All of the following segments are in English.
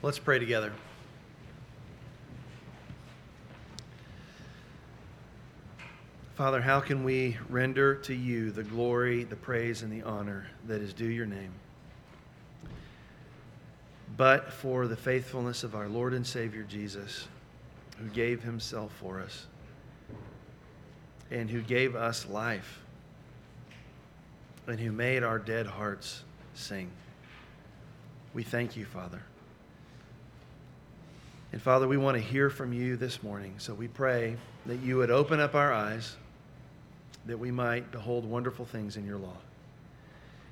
Let's pray together. Father, how can we render to you the glory, the praise, and the honor that is due your name? But for the faithfulness of our Lord and Savior Jesus, who gave himself for us and who gave us life and who made our dead hearts sing. We thank you, Father. And Father, we want to hear from you this morning. So we pray that you would open up our eyes that we might behold wonderful things in your law.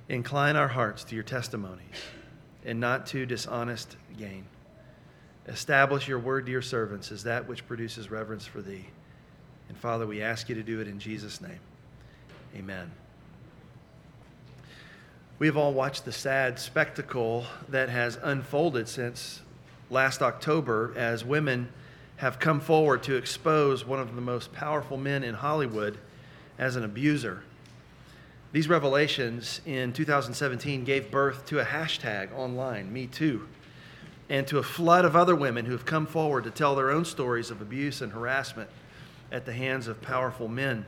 Incline our hearts to your testimonies and not to dishonest gain. Establish your word to your servants as that which produces reverence for thee. And Father, we ask you to do it in Jesus' name. Amen. We have all watched the sad spectacle that has unfolded since last October as women have come forward to expose one of the most powerful men in Hollywood as an abuser. These revelations in 2017 gave birth to a hashtag online, Me Too, and to a flood of other women who have come forward to tell their own stories of abuse and harassment at the hands of powerful men.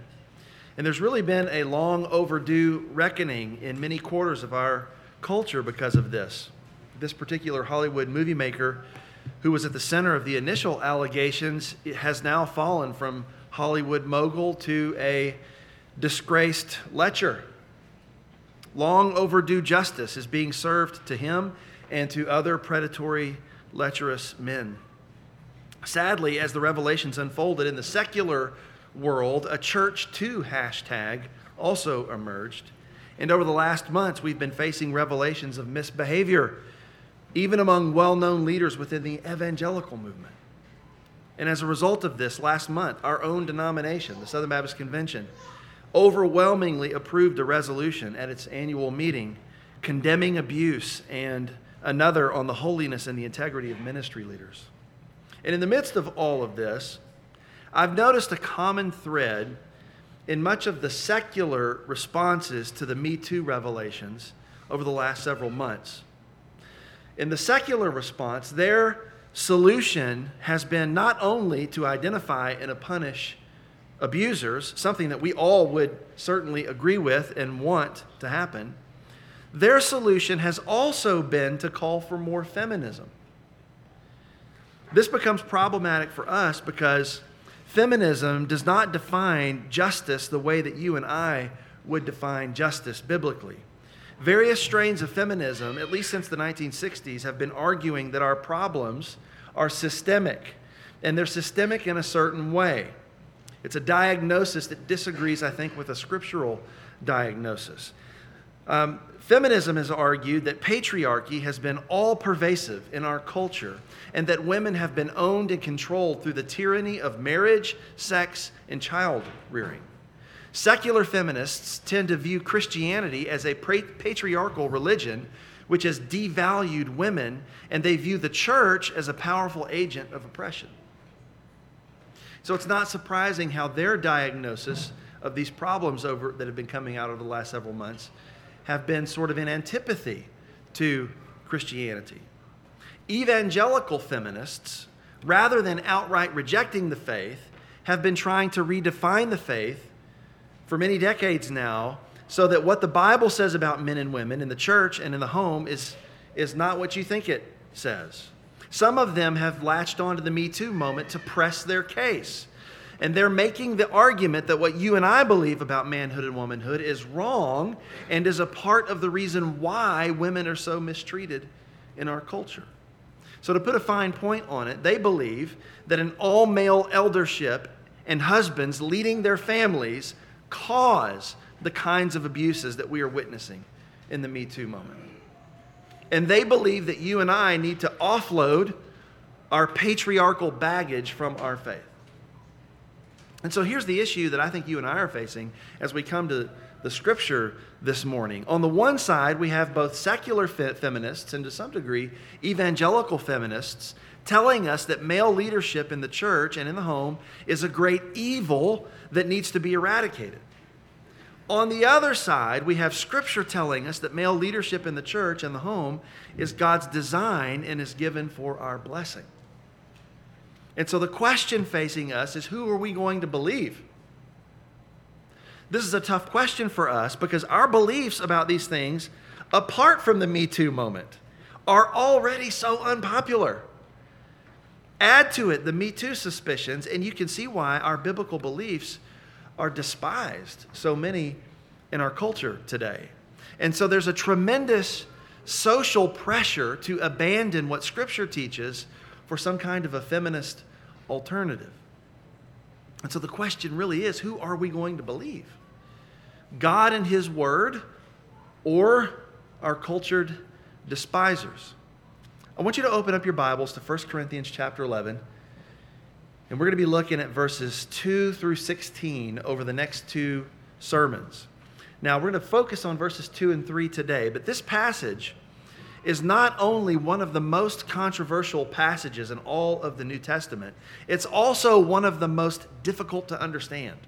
And there's really been a long overdue reckoning in many quarters of our culture because of this. This particular Hollywood movie maker, who was at the center of the initial allegations, has now fallen from Hollywood mogul to a disgraced lecher. Long overdue justice is being served to him and to other predatory, lecherous men. Sadly, as the revelations unfolded in the secular world, a church too hashtag also emerged. And over the last months, we've been facing revelations of misbehavior, even among well known leaders within the evangelical movement. And as a result of this, last month, our own denomination, the Southern Baptist Convention, overwhelmingly approved a resolution at its annual meeting condemning abuse and another on the holiness and the integrity of ministry leaders. And in the midst of all of this, I've noticed a common thread in much of the secular responses to the Me Too revelations over the last several months. In the secular response, their solution has been not only to identify and punish abusers, something that we all would certainly agree with and want to happen, their solution has also been to call for more feminism. This becomes problematic for us because feminism does not define justice the way that you and I would define justice biblically. Various strains of feminism, at least since the 1960s, have been arguing that our problems are systemic, and they're systemic in a certain way. It's a diagnosis that disagrees, I think, with a scriptural diagnosis. Um, feminism has argued that patriarchy has been all pervasive in our culture and that women have been owned and controlled through the tyranny of marriage, sex, and child rearing. Secular feminists tend to view Christianity as a patriarchal religion which has devalued women, and they view the church as a powerful agent of oppression. So it's not surprising how their diagnosis of these problems over, that have been coming out over the last several months have been sort of in antipathy to Christianity. Evangelical feminists, rather than outright rejecting the faith, have been trying to redefine the faith for many decades now so that what the Bible says about men and women in the church and in the home is, is not what you think it says. Some of them have latched onto the Me Too moment to press their case. And they're making the argument that what you and I believe about manhood and womanhood is wrong and is a part of the reason why women are so mistreated in our culture. So, to put a fine point on it, they believe that an all male eldership and husbands leading their families cause the kinds of abuses that we are witnessing in the Me Too moment. And they believe that you and I need to offload our patriarchal baggage from our faith. And so here's the issue that I think you and I are facing as we come to the scripture this morning. On the one side, we have both secular fe- feminists and to some degree evangelical feminists telling us that male leadership in the church and in the home is a great evil that needs to be eradicated. On the other side, we have scripture telling us that male leadership in the church and the home is God's design and is given for our blessing. And so the question facing us is who are we going to believe? This is a tough question for us because our beliefs about these things, apart from the Me Too moment, are already so unpopular. Add to it the Me Too suspicions, and you can see why our biblical beliefs are despised so many in our culture today. And so there's a tremendous social pressure to abandon what Scripture teaches for some kind of a feminist alternative. And so the question really is who are we going to believe? God and His Word or our cultured despisers? I want you to open up your Bibles to 1 Corinthians chapter 11. And we're going to be looking at verses 2 through 16 over the next two sermons. Now, we're going to focus on verses 2 and 3 today, but this passage is not only one of the most controversial passages in all of the New Testament, it's also one of the most difficult to understand.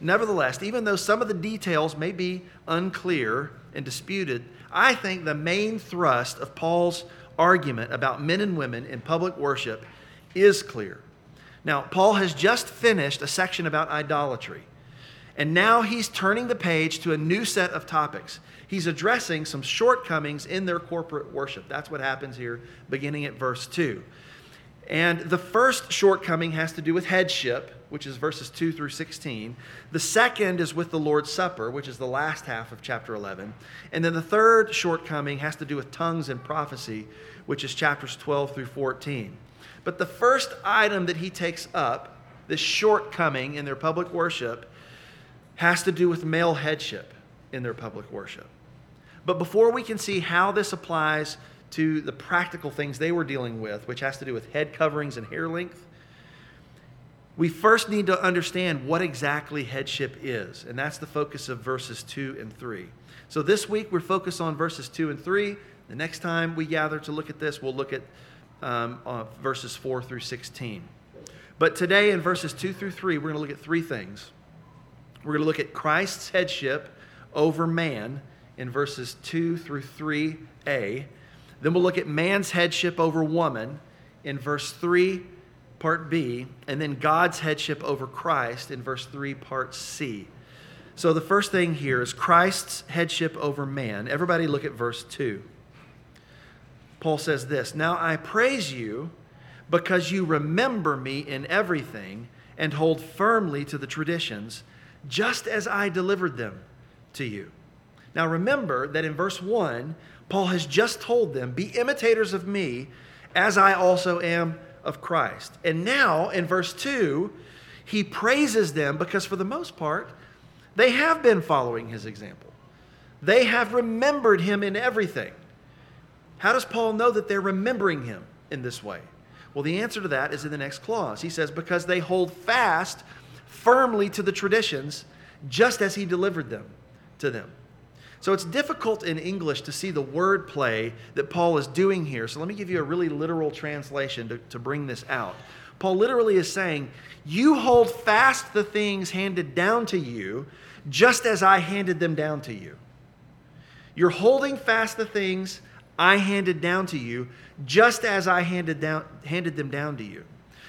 Nevertheless, even though some of the details may be unclear and disputed, I think the main thrust of Paul's argument about men and women in public worship is clear. Now, Paul has just finished a section about idolatry, and now he's turning the page to a new set of topics. He's addressing some shortcomings in their corporate worship. That's what happens here, beginning at verse 2. And the first shortcoming has to do with headship, which is verses 2 through 16. The second is with the Lord's Supper, which is the last half of chapter 11. And then the third shortcoming has to do with tongues and prophecy, which is chapters 12 through 14. But the first item that he takes up, this shortcoming in their public worship, has to do with male headship in their public worship. But before we can see how this applies to the practical things they were dealing with, which has to do with head coverings and hair length, we first need to understand what exactly headship is. And that's the focus of verses 2 and 3. So this week we're focused on verses 2 and 3. The next time we gather to look at this, we'll look at um, uh, verses 4 through 16. But today in verses 2 through 3, we're going to look at three things. We're going to look at Christ's headship over man in verses 2 through 3a. Then we'll look at man's headship over woman in verse 3, part B, and then God's headship over Christ in verse 3, part C. So the first thing here is Christ's headship over man. Everybody look at verse 2. Paul says this Now I praise you because you remember me in everything and hold firmly to the traditions, just as I delivered them to you. Now remember that in verse 1, Paul has just told them, Be imitators of me, as I also am of Christ. And now in verse 2, he praises them because for the most part, they have been following his example. They have remembered him in everything. How does Paul know that they're remembering him in this way? Well, the answer to that is in the next clause. He says, Because they hold fast firmly to the traditions, just as he delivered them to them. So it's difficult in English to see the word play that Paul is doing here. So let me give you a really literal translation to, to bring this out. Paul literally is saying, You hold fast the things handed down to you, just as I handed them down to you. You're holding fast the things I handed down to you, just as I handed, down, handed them down to you.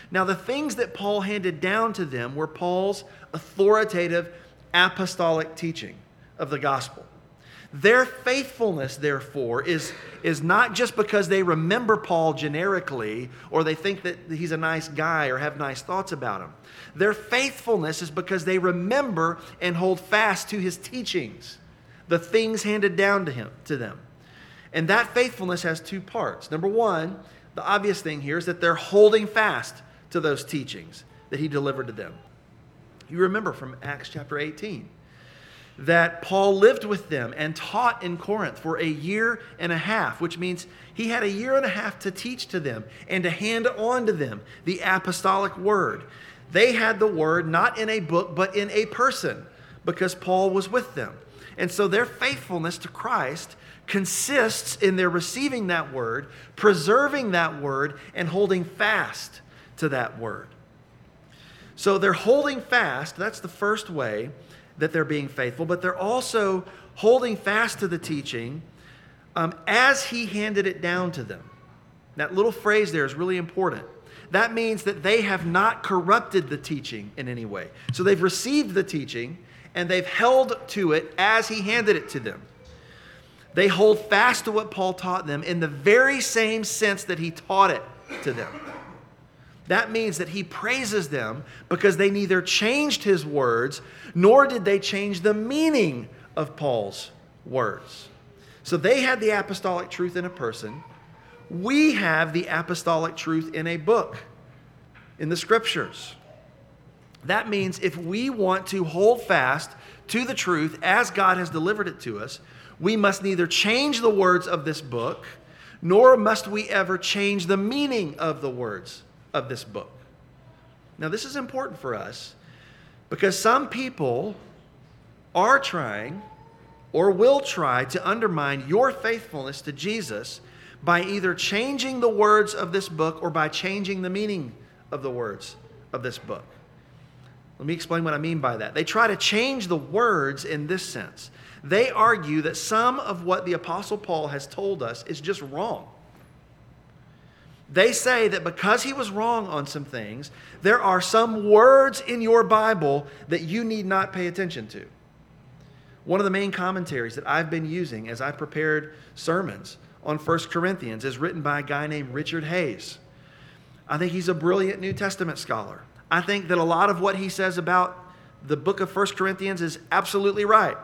Now, the things that Paul handed down to them were Paul's authoritative apostolic teaching of the gospel. Their faithfulness, therefore, is, is not just because they remember Paul generically or they think that he's a nice guy or have nice thoughts about him. Their faithfulness is because they remember and hold fast to his teachings, the things handed down to him to them. And that faithfulness has two parts. Number one, the obvious thing here is that they're holding fast to those teachings that he delivered to them. You remember from Acts chapter 18 that Paul lived with them and taught in Corinth for a year and a half, which means he had a year and a half to teach to them and to hand on to them the apostolic word. They had the word not in a book, but in a person because Paul was with them. And so their faithfulness to Christ consists in their receiving that word, preserving that word, and holding fast to that word. So they're holding fast, that's the first way that they're being faithful, but they're also holding fast to the teaching um, as he handed it down to them. That little phrase there is really important. That means that they have not corrupted the teaching in any way. So they've received the teaching and they've held to it as he handed it to them. They hold fast to what Paul taught them in the very same sense that he taught it to them. That means that he praises them because they neither changed his words nor did they change the meaning of Paul's words. So they had the apostolic truth in a person. We have the apostolic truth in a book, in the scriptures. That means if we want to hold fast to the truth as God has delivered it to us, we must neither change the words of this book, nor must we ever change the meaning of the words of this book. Now, this is important for us because some people are trying or will try to undermine your faithfulness to Jesus by either changing the words of this book or by changing the meaning of the words of this book. Let me explain what I mean by that. They try to change the words in this sense. They argue that some of what the Apostle Paul has told us is just wrong. They say that because he was wrong on some things, there are some words in your Bible that you need not pay attention to. One of the main commentaries that I've been using as I prepared sermons on 1 Corinthians is written by a guy named Richard Hays. I think he's a brilliant New Testament scholar. I think that a lot of what he says about the book of 1 Corinthians is absolutely right.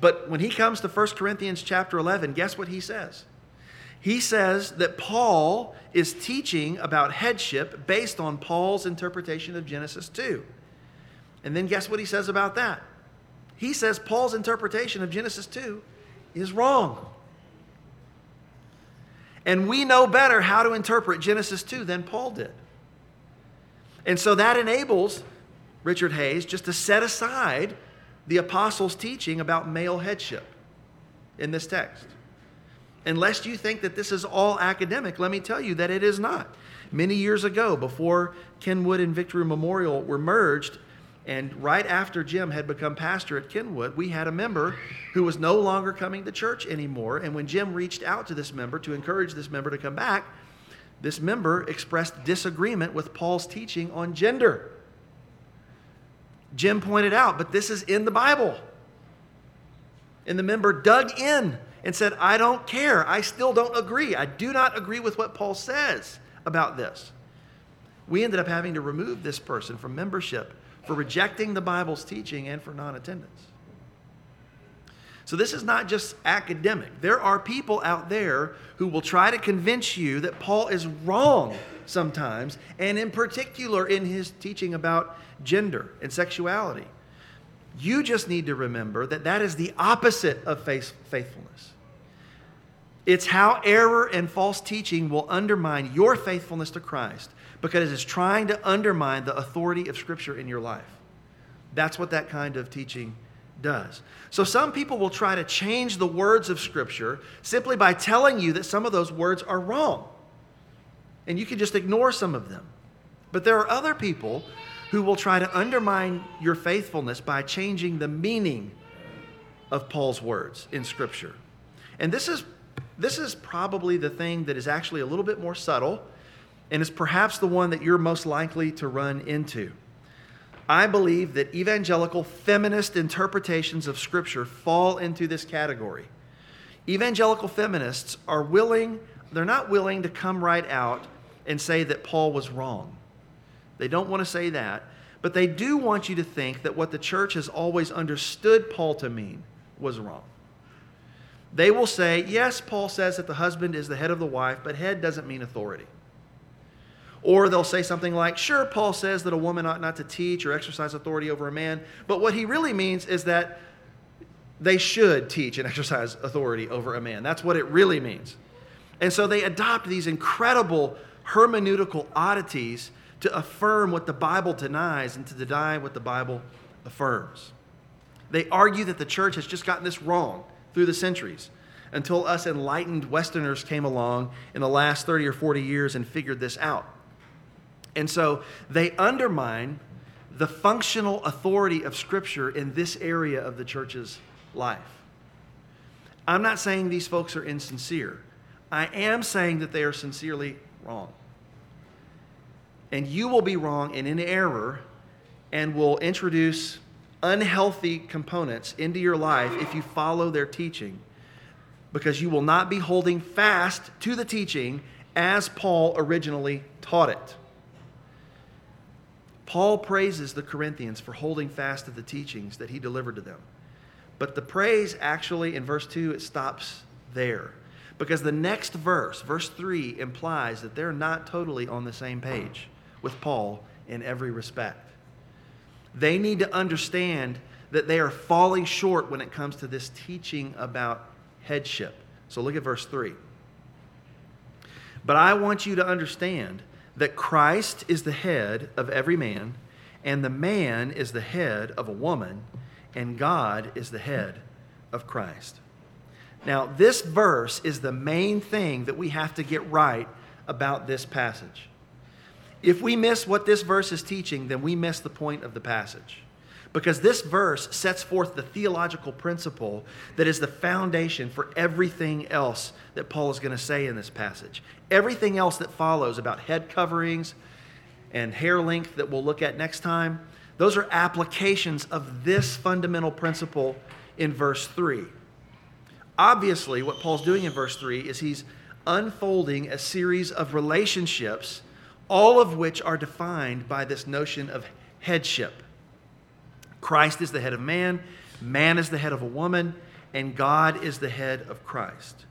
But when he comes to 1 Corinthians chapter 11, guess what he says? He says that Paul is teaching about headship based on Paul's interpretation of Genesis 2. And then guess what he says about that? He says Paul's interpretation of Genesis 2 is wrong. And we know better how to interpret Genesis 2 than Paul did. And so that enables Richard Hays just to set aside the apostles' teaching about male headship in this text. Unless you think that this is all academic, let me tell you that it is not. Many years ago, before Kenwood and Victory Memorial were merged, and right after Jim had become pastor at Kenwood, we had a member who was no longer coming to church anymore. And when Jim reached out to this member to encourage this member to come back, this member expressed disagreement with Paul's teaching on gender. Jim pointed out, but this is in the Bible. And the member dug in and said, I don't care. I still don't agree. I do not agree with what Paul says about this. We ended up having to remove this person from membership for rejecting the Bible's teaching and for non attendance. So, this is not just academic. There are people out there who will try to convince you that Paul is wrong sometimes, and in particular in his teaching about gender and sexuality. You just need to remember that that is the opposite of faith, faithfulness. It's how error and false teaching will undermine your faithfulness to Christ because it's trying to undermine the authority of Scripture in your life. That's what that kind of teaching does. So, some people will try to change the words of Scripture simply by telling you that some of those words are wrong. And you can just ignore some of them. But there are other people who will try to undermine your faithfulness by changing the meaning of Paul's words in Scripture. And this is, this is probably the thing that is actually a little bit more subtle and is perhaps the one that you're most likely to run into. I believe that evangelical feminist interpretations of Scripture fall into this category. Evangelical feminists are willing, they're not willing to come right out and say that Paul was wrong. They don't want to say that, but they do want you to think that what the church has always understood Paul to mean was wrong. They will say, yes, Paul says that the husband is the head of the wife, but head doesn't mean authority. Or they'll say something like, sure, Paul says that a woman ought not to teach or exercise authority over a man, but what he really means is that they should teach and exercise authority over a man. That's what it really means. And so they adopt these incredible hermeneutical oddities to affirm what the Bible denies and to deny what the Bible affirms. They argue that the church has just gotten this wrong through the centuries until us enlightened Westerners came along in the last 30 or 40 years and figured this out. And so they undermine the functional authority of Scripture in this area of the church's life. I'm not saying these folks are insincere. I am saying that they are sincerely wrong. And you will be wrong and in error and will introduce unhealthy components into your life if you follow their teaching because you will not be holding fast to the teaching as Paul originally taught it. Paul praises the Corinthians for holding fast to the teachings that he delivered to them. But the praise actually, in verse 2, it stops there. Because the next verse, verse 3, implies that they're not totally on the same page with Paul in every respect. They need to understand that they are falling short when it comes to this teaching about headship. So look at verse 3. But I want you to understand that Christ is the head of every man, and the man is the head of a woman, and God is the head of Christ. Now, this verse is the main thing that we have to get right about this passage. If we miss what this verse is teaching, then we miss the point of the passage. Because this verse sets forth the theological principle that is the foundation for everything else that Paul is going to say in this passage. Everything else that follows about head coverings and hair length that we'll look at next time, those are applications of this fundamental principle in verse 3. Obviously, what Paul's doing in verse 3 is he's unfolding a series of relationships, all of which are defined by this notion of headship. Christ is the head of man, man is the head of a woman, and God is the head of Christ.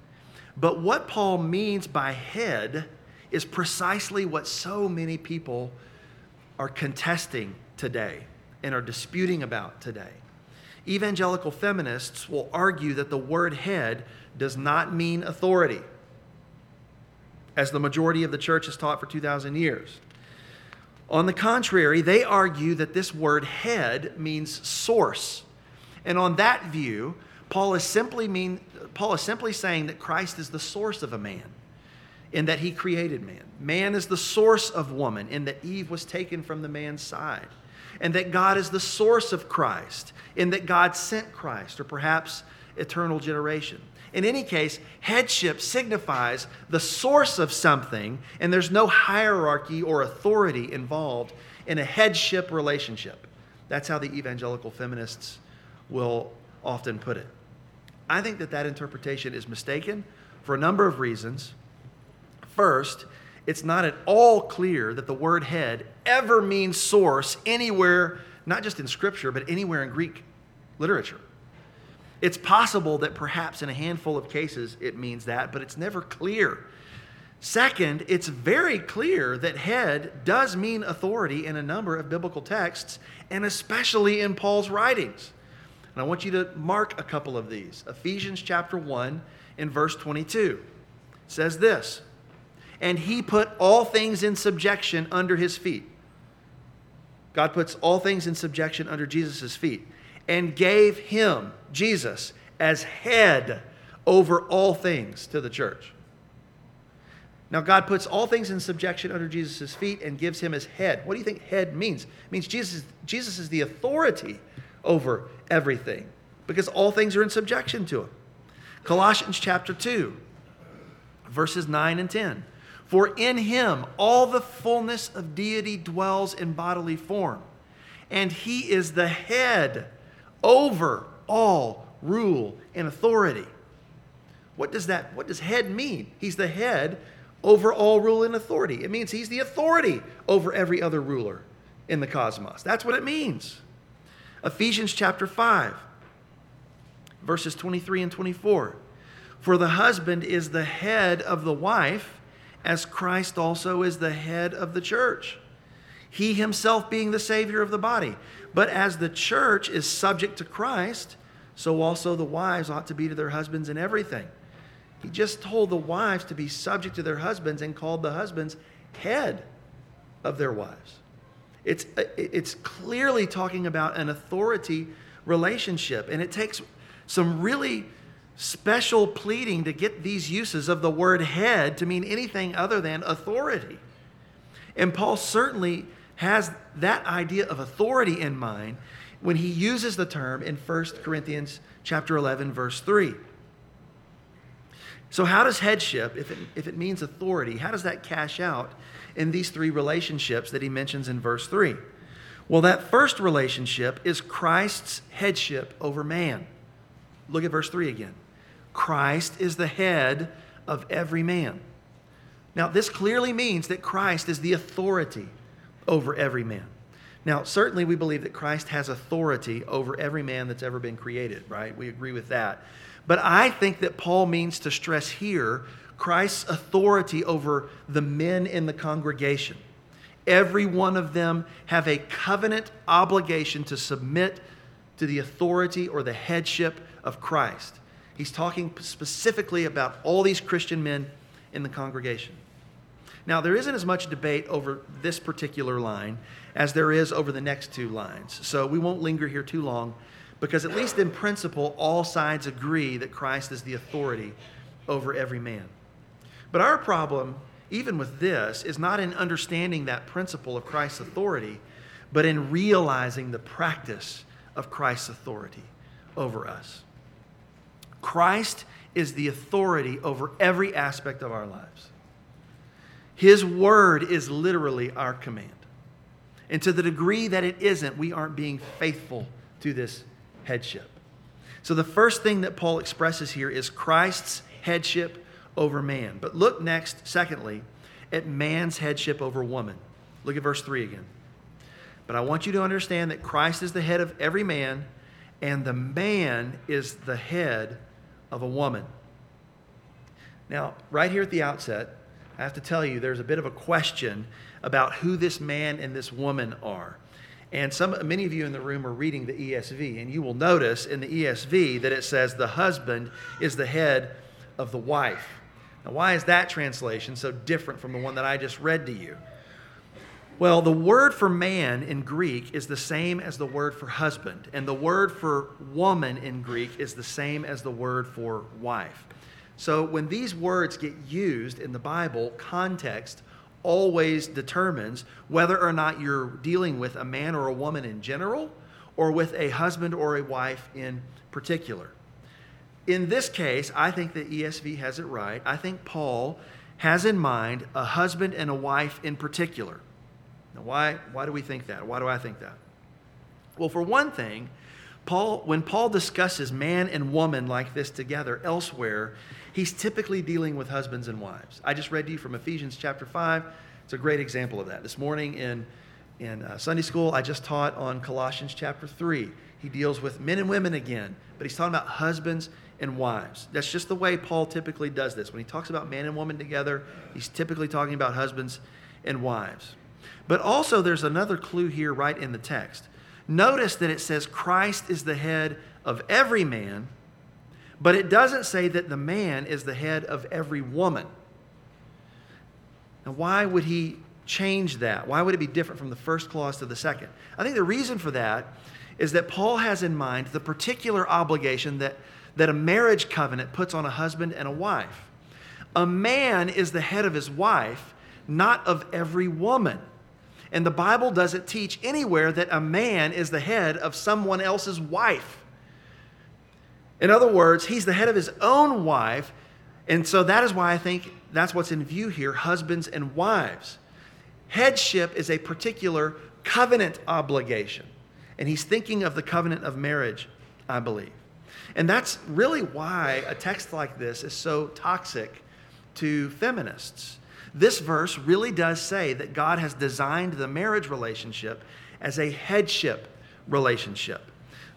But what Paul means by head is precisely what so many people are contesting today and are disputing about today. Evangelical feminists will argue that the word head does not mean authority, as the majority of the church has taught for 2,000 years. On the contrary, they argue that this word head means source. And on that view, Paul is simply mean Paul is simply saying that Christ is the source of a man in that he created man. Man is the source of woman in that Eve was taken from the man's side. And that God is the source of Christ in that God sent Christ or perhaps eternal generation. In any case, headship signifies the source of something, and there's no hierarchy or authority involved in a headship relationship. That's how the evangelical feminists will often put it. I think that that interpretation is mistaken for a number of reasons. First, it's not at all clear that the word head ever means source anywhere, not just in Scripture, but anywhere in Greek literature. It's possible that perhaps in a handful of cases it means that, but it's never clear. Second, it's very clear that head does mean authority in a number of biblical texts, and especially in Paul's writings. And I want you to mark a couple of these. Ephesians chapter 1 in verse 22 says this And he put all things in subjection under his feet. God puts all things in subjection under Jesus' feet and gave him, Jesus, as head over all things to the church. Now, God puts all things in subjection under Jesus' feet and gives him his head. What do you think head means? It means Jesus, Jesus is the authority over everything because all things are in subjection to him. Colossians chapter 2, verses 9 and 10. For in him all the fullness of deity dwells in bodily form, and he is the head over all rule and authority. What does that what does head mean? He's the head over all rule and authority. It means he's the authority over every other ruler in the cosmos. That's what it means. Ephesians chapter 5 verses 23 and 24. For the husband is the head of the wife, as Christ also is the head of the church. He himself being the Savior of the body. But as the church is subject to Christ, so also the wives ought to be to their husbands in everything. He just told the wives to be subject to their husbands and called the husbands head of their wives. It's, it's clearly talking about an authority relationship, and it takes some really special pleading to get these uses of the word head to mean anything other than authority. And Paul certainly has that idea of authority in mind when he uses the term in 1 Corinthians chapter 11 verse 3. So how does headship if it, if it means authority, how does that cash out in these three relationships that he mentions in verse 3? Well, that first relationship is Christ's headship over man. Look at verse 3 again. Christ is the head of every man. Now, this clearly means that Christ is the authority over every man. Now, certainly we believe that Christ has authority over every man that's ever been created, right? We agree with that. But I think that Paul means to stress here Christ's authority over the men in the congregation. Every one of them have a covenant obligation to submit to the authority or the headship of Christ. He's talking specifically about all these Christian men in the congregation. Now, there isn't as much debate over this particular line as there is over the next two lines. So we won't linger here too long because, at least in principle, all sides agree that Christ is the authority over every man. But our problem, even with this, is not in understanding that principle of Christ's authority, but in realizing the practice of Christ's authority over us. Christ is the authority over every aspect of our lives. His word is literally our command. And to the degree that it isn't, we aren't being faithful to this headship. So the first thing that Paul expresses here is Christ's headship over man. But look next, secondly, at man's headship over woman. Look at verse 3 again. But I want you to understand that Christ is the head of every man, and the man is the head of a woman. Now, right here at the outset, I have to tell you, there's a bit of a question about who this man and this woman are. And some, many of you in the room are reading the ESV, and you will notice in the ESV that it says the husband is the head of the wife. Now, why is that translation so different from the one that I just read to you? Well, the word for man in Greek is the same as the word for husband, and the word for woman in Greek is the same as the word for wife. So when these words get used in the Bible, context always determines whether or not you're dealing with a man or a woman in general or with a husband or a wife in particular. In this case, I think the ESV has it right. I think Paul has in mind a husband and a wife in particular. Now, why, why do we think that? Why do I think that? Well, for one thing, Paul, when Paul discusses man and woman like this together elsewhere, he's typically dealing with husbands and wives. I just read to you from Ephesians chapter 5. It's a great example of that. This morning in, in uh, Sunday school, I just taught on Colossians chapter 3. He deals with men and women again, but he's talking about husbands and wives. That's just the way Paul typically does this. When he talks about man and woman together, he's typically talking about husbands and wives. But also, there's another clue here right in the text. Notice that it says Christ is the head of every man but it doesn't say that the man is the head of every woman. Now, why would he change that? Why would it be different from the first clause to the second? I think the reason for that is that Paul has in mind the particular obligation that, that a marriage covenant puts on a husband and a wife. A man is the head of his wife, not of every woman. And the Bible doesn't teach anywhere that a man is the head of someone else's wife. In other words, he's the head of his own wife. And so that is why I think that's what's in view here husbands and wives. Headship is a particular covenant obligation. And he's thinking of the covenant of marriage, I believe. And that's really why a text like this is so toxic to feminists. This verse really does say that God has designed the marriage relationship as a headship relationship.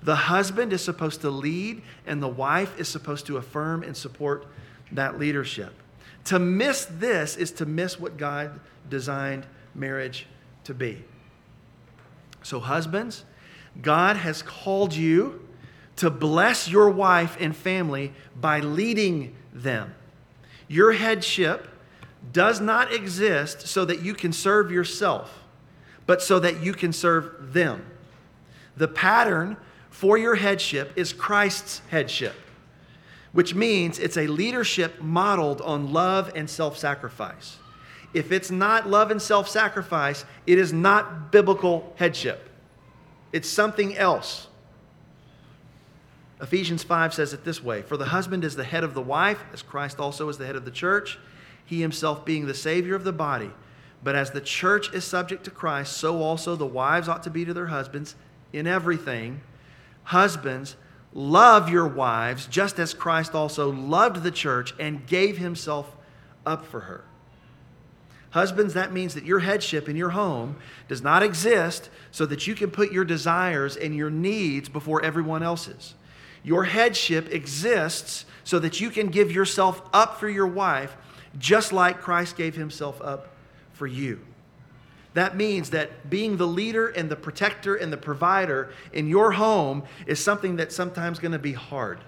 The husband is supposed to lead, and the wife is supposed to affirm and support that leadership. To miss this is to miss what God designed marriage to be. So, husbands, God has called you to bless your wife and family by leading them. Your headship does not exist so that you can serve yourself, but so that you can serve them. The pattern for your headship is Christ's headship, which means it's a leadership modeled on love and self sacrifice. if it's not love and self sacrifice, it is not biblical headship. It's something else. Ephesians 5 says it this way For the husband is the head of the wife, as Christ also is the head of the church, he himself being the Savior of the body. But as the church is subject to Christ, so also the wives ought to be to their husbands in everything. Husbands, love your wives, just as Christ also loved the church and gave himself up for her. Husbands, that means that your headship in your home does not exist so that you can put your desires and your needs before everyone else's. Your headship exists so that you can give yourself up for your wife, just like Christ gave himself up for you. That means that being the leader and the protector and the provider in your home is something that's sometimes going to be hard.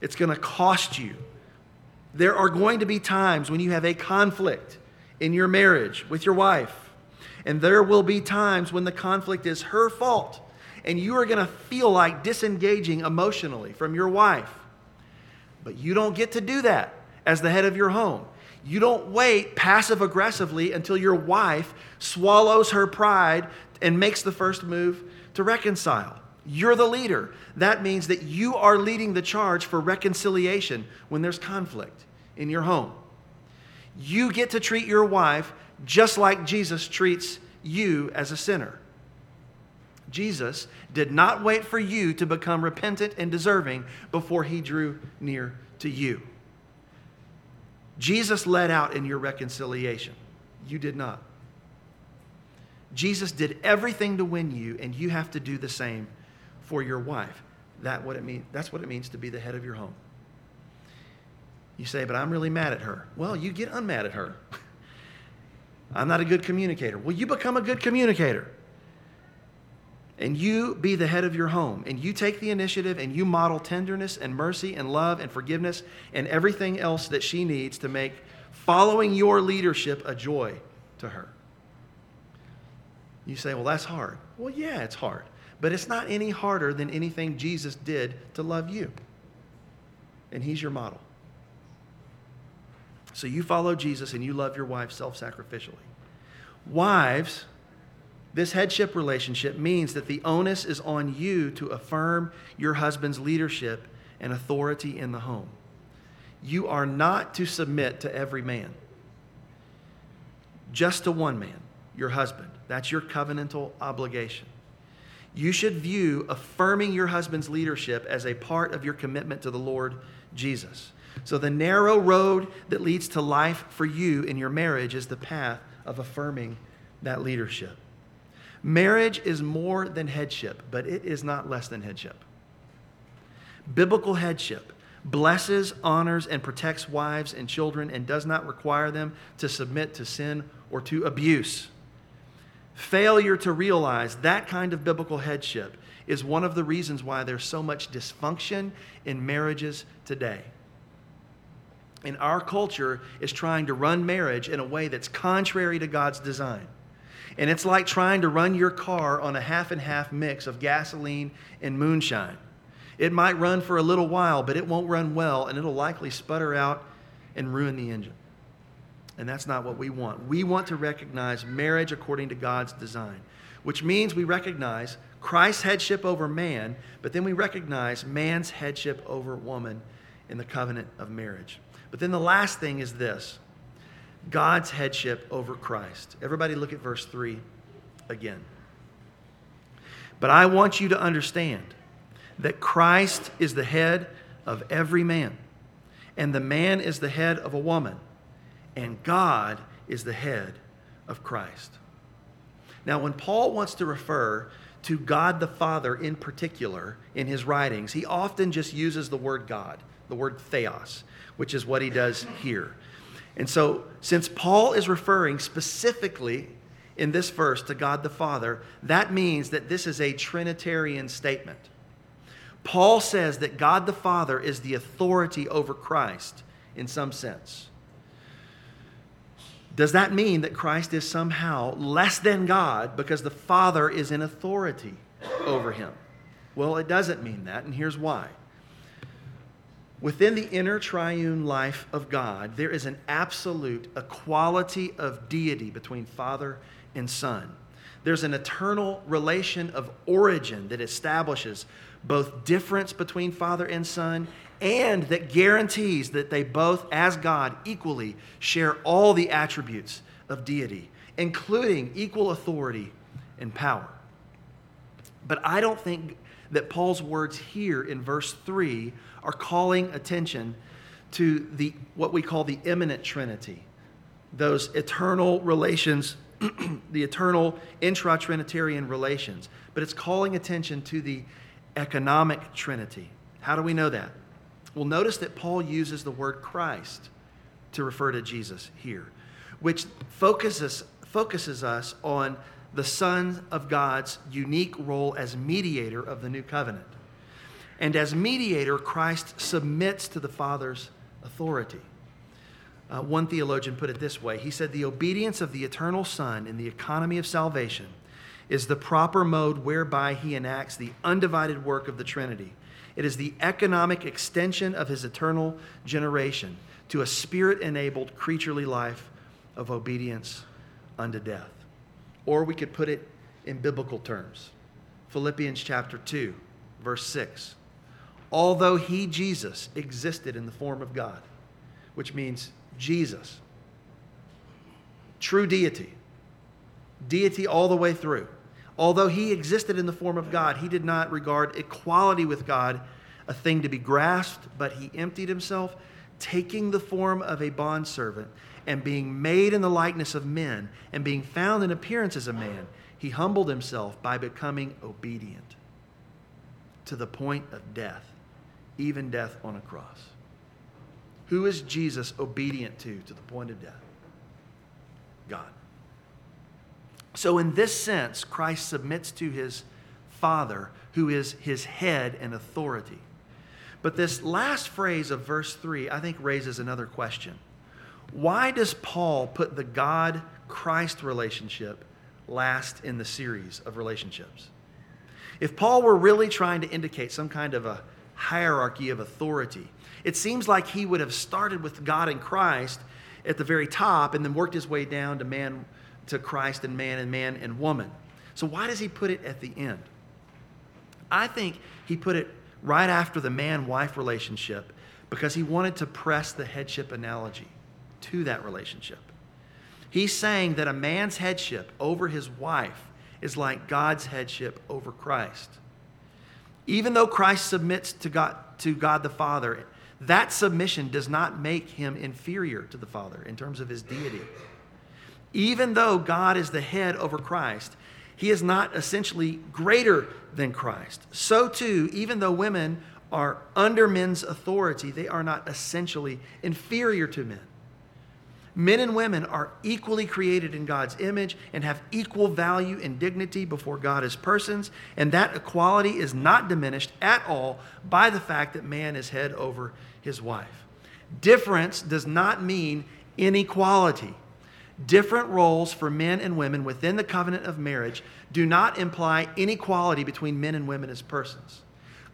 It's going to cost you. There are going to be times when you have a conflict in your marriage with your wife. And there will be times when the conflict is her fault and you are going to feel like disengaging emotionally from your wife. But you don't get to do that as the head of your home. You don't wait passive aggressively until your wife swallows her pride and makes the first move to reconcile. You're the leader. That means that you are leading the charge for reconciliation when there's conflict in your home. You get to treat your wife just like Jesus treats you as a sinner. Jesus did not wait for you to become repentant and deserving before he drew near to you. Jesus led out in your reconciliation. You did not. Jesus did everything to win you, and you have to do the same for your wife. That what it mean, that's what it means to be the head of your home. You say, but I'm really mad at her. Well, you get unmad at her. I'm not a good communicator. Well, you become a good communicator and you be the head of your home and you take the initiative and you model tenderness and mercy and love and forgiveness and everything else that she needs to make following your leadership a joy to her. You say, well, that's hard. Well, yeah, it's hard. But it's not any harder than anything Jesus did to love you. And he's your model. So you follow Jesus and you love your wife self sacrificially. Wives, this headship relationship means that the onus is on you to affirm your husband's leadership and authority in the home. You are not to submit to every man, just to one man, your husband. That's your covenantal obligation. You should view affirming your husband's leadership as a part of your commitment to the Lord Jesus. So, the narrow road that leads to life for you in your marriage is the path of affirming that leadership. Marriage is more than headship, but it is not less than headship. Biblical headship blesses, honors, and protects wives and children and does not require them to submit to sin or to abuse. Failure to realize that kind of biblical headship is one of the reasons why there's so much dysfunction in marriages today. And our culture is trying to run marriage in a way that's contrary to God's design. And it's like trying to run your car on a half and half mix of gasoline and moonshine. It might run for a little while, but it won't run well, and it'll likely sputter out and ruin the engine. And that's not what we want. We want to recognize marriage according to God's design, which means we recognize Christ's headship over man, but then we recognize man's headship over woman in the covenant of marriage. But then the last thing is this God's headship over Christ. Everybody look at verse 3 again. But I want you to understand that Christ is the head of every man, and the man is the head of a woman, and God is the head of Christ. Now, when Paul wants to refer to God the Father in particular in his writings, he often just uses the word God, the word theos, which is what he does here. And so, since Paul is referring specifically in this verse to God the Father, that means that this is a Trinitarian statement. Paul says that God the Father is the authority over Christ in some sense. Does that mean that Christ is somehow less than God because the Father is in authority over him? Well, it doesn't mean that, and here's why. Within the inner triune life of God, there is an absolute equality of deity between Father and Son. There's an eternal relation of origin that establishes both difference between Father and Son and that guarantees that they both, as God, equally share all the attributes of deity, including equal authority and power. But I don't think that Paul's words here in verse 3 are calling attention to the what we call the immanent trinity. Those eternal relations the eternal intra-trinitarian relations. But it's calling attention to the economic trinity. How do we know that? Well notice that paul uses the word christ to refer to jesus here which focuses focuses us on the son of god's unique role as mediator of the new covenant and as mediator, Christ submits to the Father's authority. Uh, one theologian put it this way He said, The obedience of the eternal Son in the economy of salvation is the proper mode whereby he enacts the undivided work of the Trinity. It is the economic extension of his eternal generation to a spirit enabled creaturely life of obedience unto death. Or we could put it in biblical terms Philippians chapter 2, verse 6 although he, Jesus, existed in the form of God, which means Jesus, true deity, deity all the way through. Although he existed in the form of God, he did not regard equality with God a thing to be grasped, but he emptied himself, taking the form of a bondservant and being made in the likeness of men and being found in appearance as a man. He humbled himself by becoming obedient to the point of death even death on a cross. Who is Jesus obedient to to the point of death? God. So, in this sense, Christ submits to his Father, who is his head and authority. But this last phrase of verse 3, I think, raises another question. Why does Paul put the God Christ relationship last in the series of relationships? If Paul were really trying to indicate some kind of a hierarchy of authority. It seems like he would have started with God and Christ at the very top and then worked his way down to man to Christ and man and man and woman. So why does he put it at the end? I think he put it right after the man-wife relationship because he wanted to press the headship analogy to that relationship. He's saying that a man's headship over his wife is like God's headship over Christ. Even though Christ submits to God, to God the Father, that submission does not make him inferior to the Father in terms of his deity. Even though God is the head over Christ, he is not essentially greater than Christ. So, too, even though women are under men's authority, they are not essentially inferior to men. Men and women are equally created in God's image and have equal value and dignity before God as persons, and that equality is not diminished at all by the fact that man is head over his wife. Difference does not mean inequality. Different roles for men and women within the covenant of marriage do not imply inequality between men and women as persons.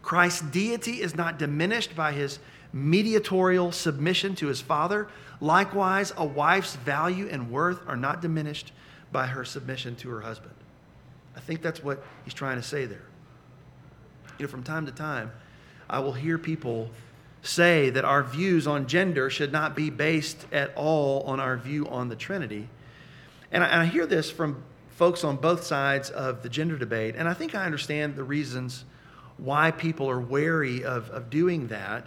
Christ's deity is not diminished by his mediatorial submission to his father. Likewise, a wife's value and worth are not diminished by her submission to her husband. I think that's what he's trying to say there. You know, from time to time, I will hear people say that our views on gender should not be based at all on our view on the Trinity. And I, and I hear this from folks on both sides of the gender debate, and I think I understand the reasons why people are wary of, of doing that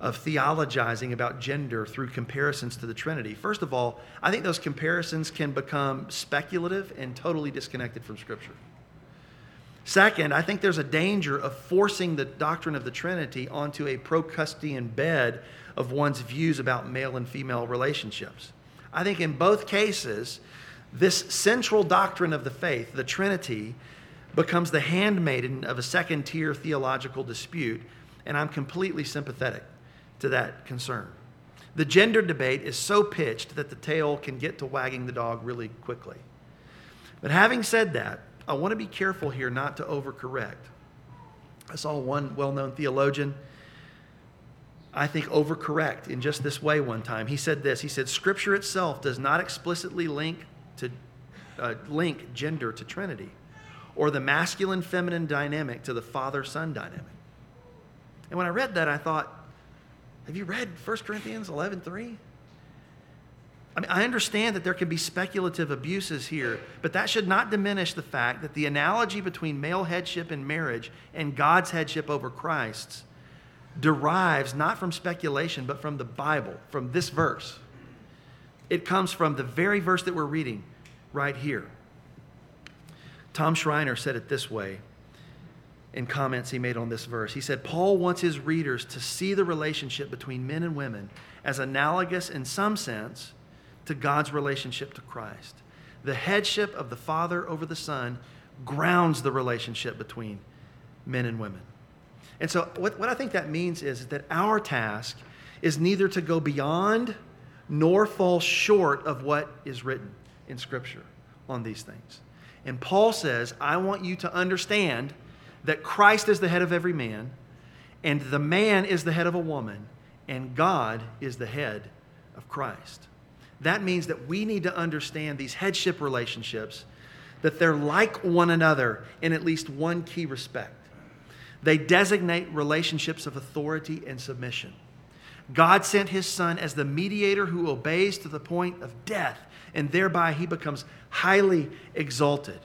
of theologizing about gender through comparisons to the Trinity. First of all, I think those comparisons can become speculative and totally disconnected from Scripture. Second, I think there's a danger of forcing the doctrine of the Trinity onto a Procrustean bed of one's views about male and female relationships. I think in both cases, this central doctrine of the faith, the Trinity, becomes the handmaiden of a second tier theological dispute, and I'm completely sympathetic to that concern. The gender debate is so pitched that the tail can get to wagging the dog really quickly. But having said that, I want to be careful here not to overcorrect. I saw one well known theologian I think, overcorrect in just this way one time. He said this He said, Scripture itself does not explicitly link, to, uh, link gender to Trinity or the masculine feminine dynamic to the father son dynamic. And when I read that, I thought, have you read 1 Corinthians 11 3? I mean, I understand that there can be speculative abuses here, but that should not diminish the fact that the analogy between male headship in marriage and God's headship over Christ's derives not from speculation, but from the Bible, from this verse. It comes from the very verse that we're reading right here. Tom Schreiner said it this way in comments he made on this verse. He said, Paul wants his readers to see the relationship between men and women as analogous in some sense to God's relationship to Christ. The headship of the Father over the Son grounds the relationship between men and women. And so, what, what I think that means is that our task is neither to go beyond nor fall short of what is written in Scripture on these things. And Paul says, I want you to understand that Christ is the head of every man, and the man is the head of a woman, and God is the head of Christ. That means that we need to understand these headship relationships, that they're like one another in at least one key respect. They designate relationships of authority and submission. God sent his son as the mediator who obeys to the point of death, and thereby he becomes highly exalted.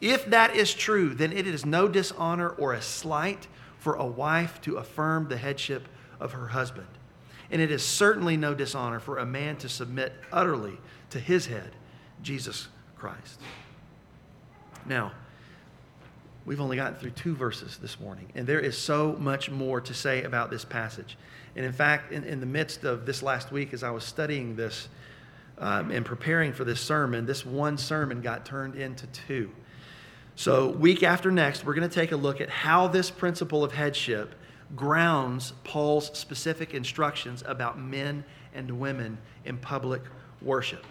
If that is true, then it is no dishonor or a slight for a wife to affirm the headship of her husband. And it is certainly no dishonor for a man to submit utterly to his head, Jesus Christ. Now, We've only gotten through two verses this morning, and there is so much more to say about this passage. And in fact, in, in the midst of this last week, as I was studying this um, and preparing for this sermon, this one sermon got turned into two. So, week after next, we're going to take a look at how this principle of headship grounds Paul's specific instructions about men and women in public worship.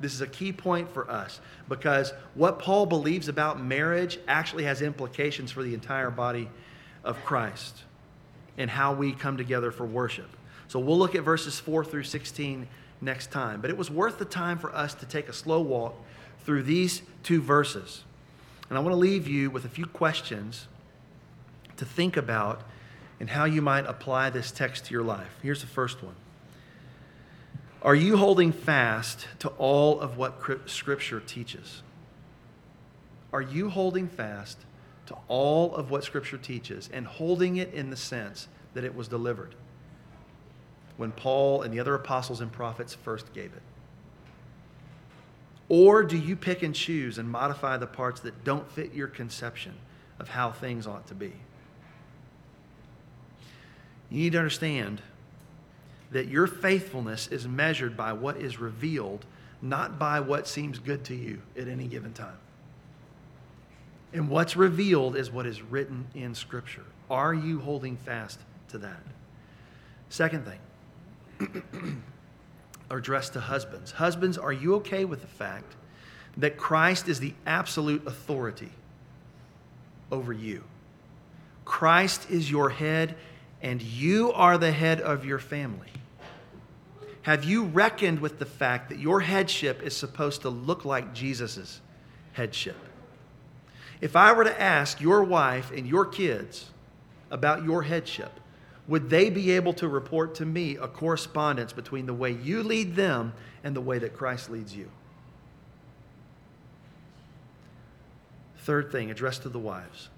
This is a key point for us because what Paul believes about marriage actually has implications for the entire body of Christ and how we come together for worship. So we'll look at verses 4 through 16 next time. But it was worth the time for us to take a slow walk through these two verses. And I want to leave you with a few questions to think about and how you might apply this text to your life. Here's the first one are you holding fast to all of what Scripture teaches? Are you holding fast to all of what Scripture teaches and holding it in the sense that it was delivered when Paul and the other apostles and prophets first gave it? Or do you pick and choose and modify the parts that don't fit your conception of how things ought to be? You need to understand that your faithfulness is measured by what is revealed, not by what seems good to you at any given time. And what's revealed is what is written in Scripture. Are you holding fast to that? Second thing, addressed to husbands. Husbands, are you okay with the fact that Christ is the absolute authority over you? Christ is your head, and you are the head of your family. Have you reckoned with the fact that your headship is supposed to look like Jesus' headship? If I were to ask your wife and your kids about your headship, would they be able to report to me a correspondence between the way you lead them and the way that Christ leads you? Third thing, addressed to the wives.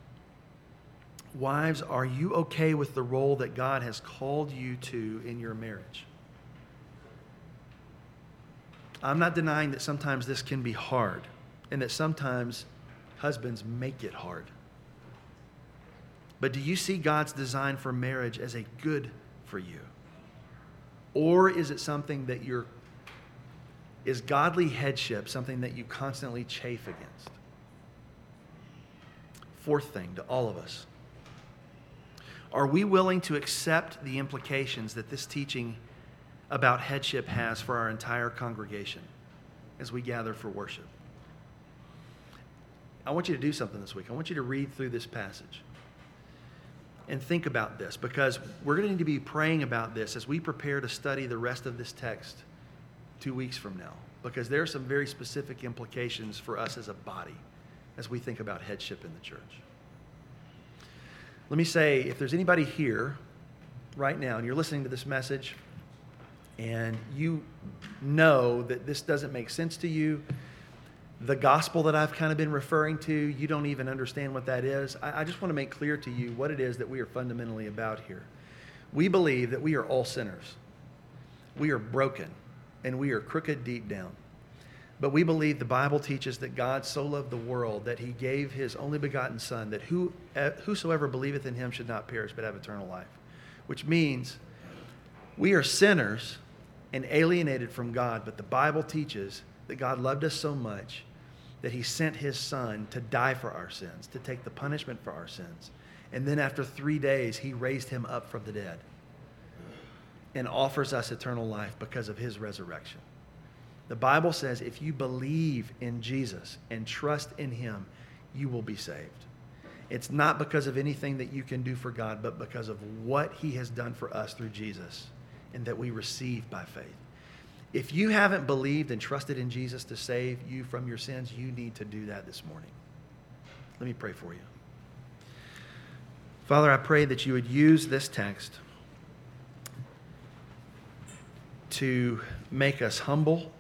Wives, are you okay with the role that God has called you to in your marriage? I'm not denying that sometimes this can be hard and that sometimes husbands make it hard. But do you see God's design for marriage as a good for you? Or is it something that you're, is godly headship something that you constantly chafe against? Fourth thing to all of us are we willing to accept the implications that this teaching about headship has for our entire congregation as we gather for worship. I want you to do something this week. I want you to read through this passage. And think about this because we're going to need to be praying about this as we prepare to study the rest of this text two weeks from now because there are some very specific implications for us as a body as we think about headship in the church. Let me say if there's anybody here right now and you're listening to this message and you know that this doesn't make sense to you, the gospel that I've kind of been referring to, you don't even understand what that is. I, I, just want to make clear to you what it is that we are fundamentally about here. We believe that we are all sinners, we are broken, and we are crooked deep down. But we believe the Bible teaches that God so loved the world that he gave his only begotten Son, that who, uh, whosoever believeth in him should not perish but have eternal life. Which means we are sinners and alienated from God, but the Bible teaches that God loved us so much that he sent his son to die for our sins, to take the punishment for our sins. And then after three days, he raised him up from the dead and offers us eternal life because of his resurrection. The Bible says if you believe in Jesus and trust in him, you will be saved. It's not because of anything that you can do for God, but because of what he has done for us through Jesus and that we receive by faith. If you haven't believed and trusted in Jesus to save you from your sins, you need to do that this morning. Let me pray for you. Father, I pray that you would use this text to make us humble,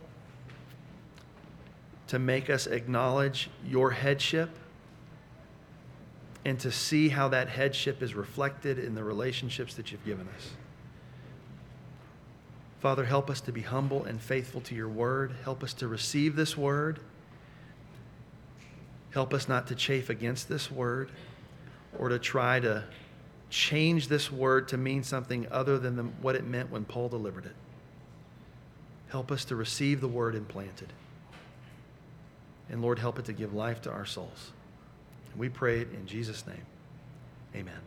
to make us acknowledge your headship, and to see how that headship is reflected in the relationships that you've given us. Father, help us to be humble and faithful to your word. Help us to receive this word. Help us not to chafe against this word or to try to change this word to mean something other than the, what it meant when Paul delivered it. Help us to receive the word implanted. And Lord, help it to give life to our souls. We pray it in Jesus' name. Amen.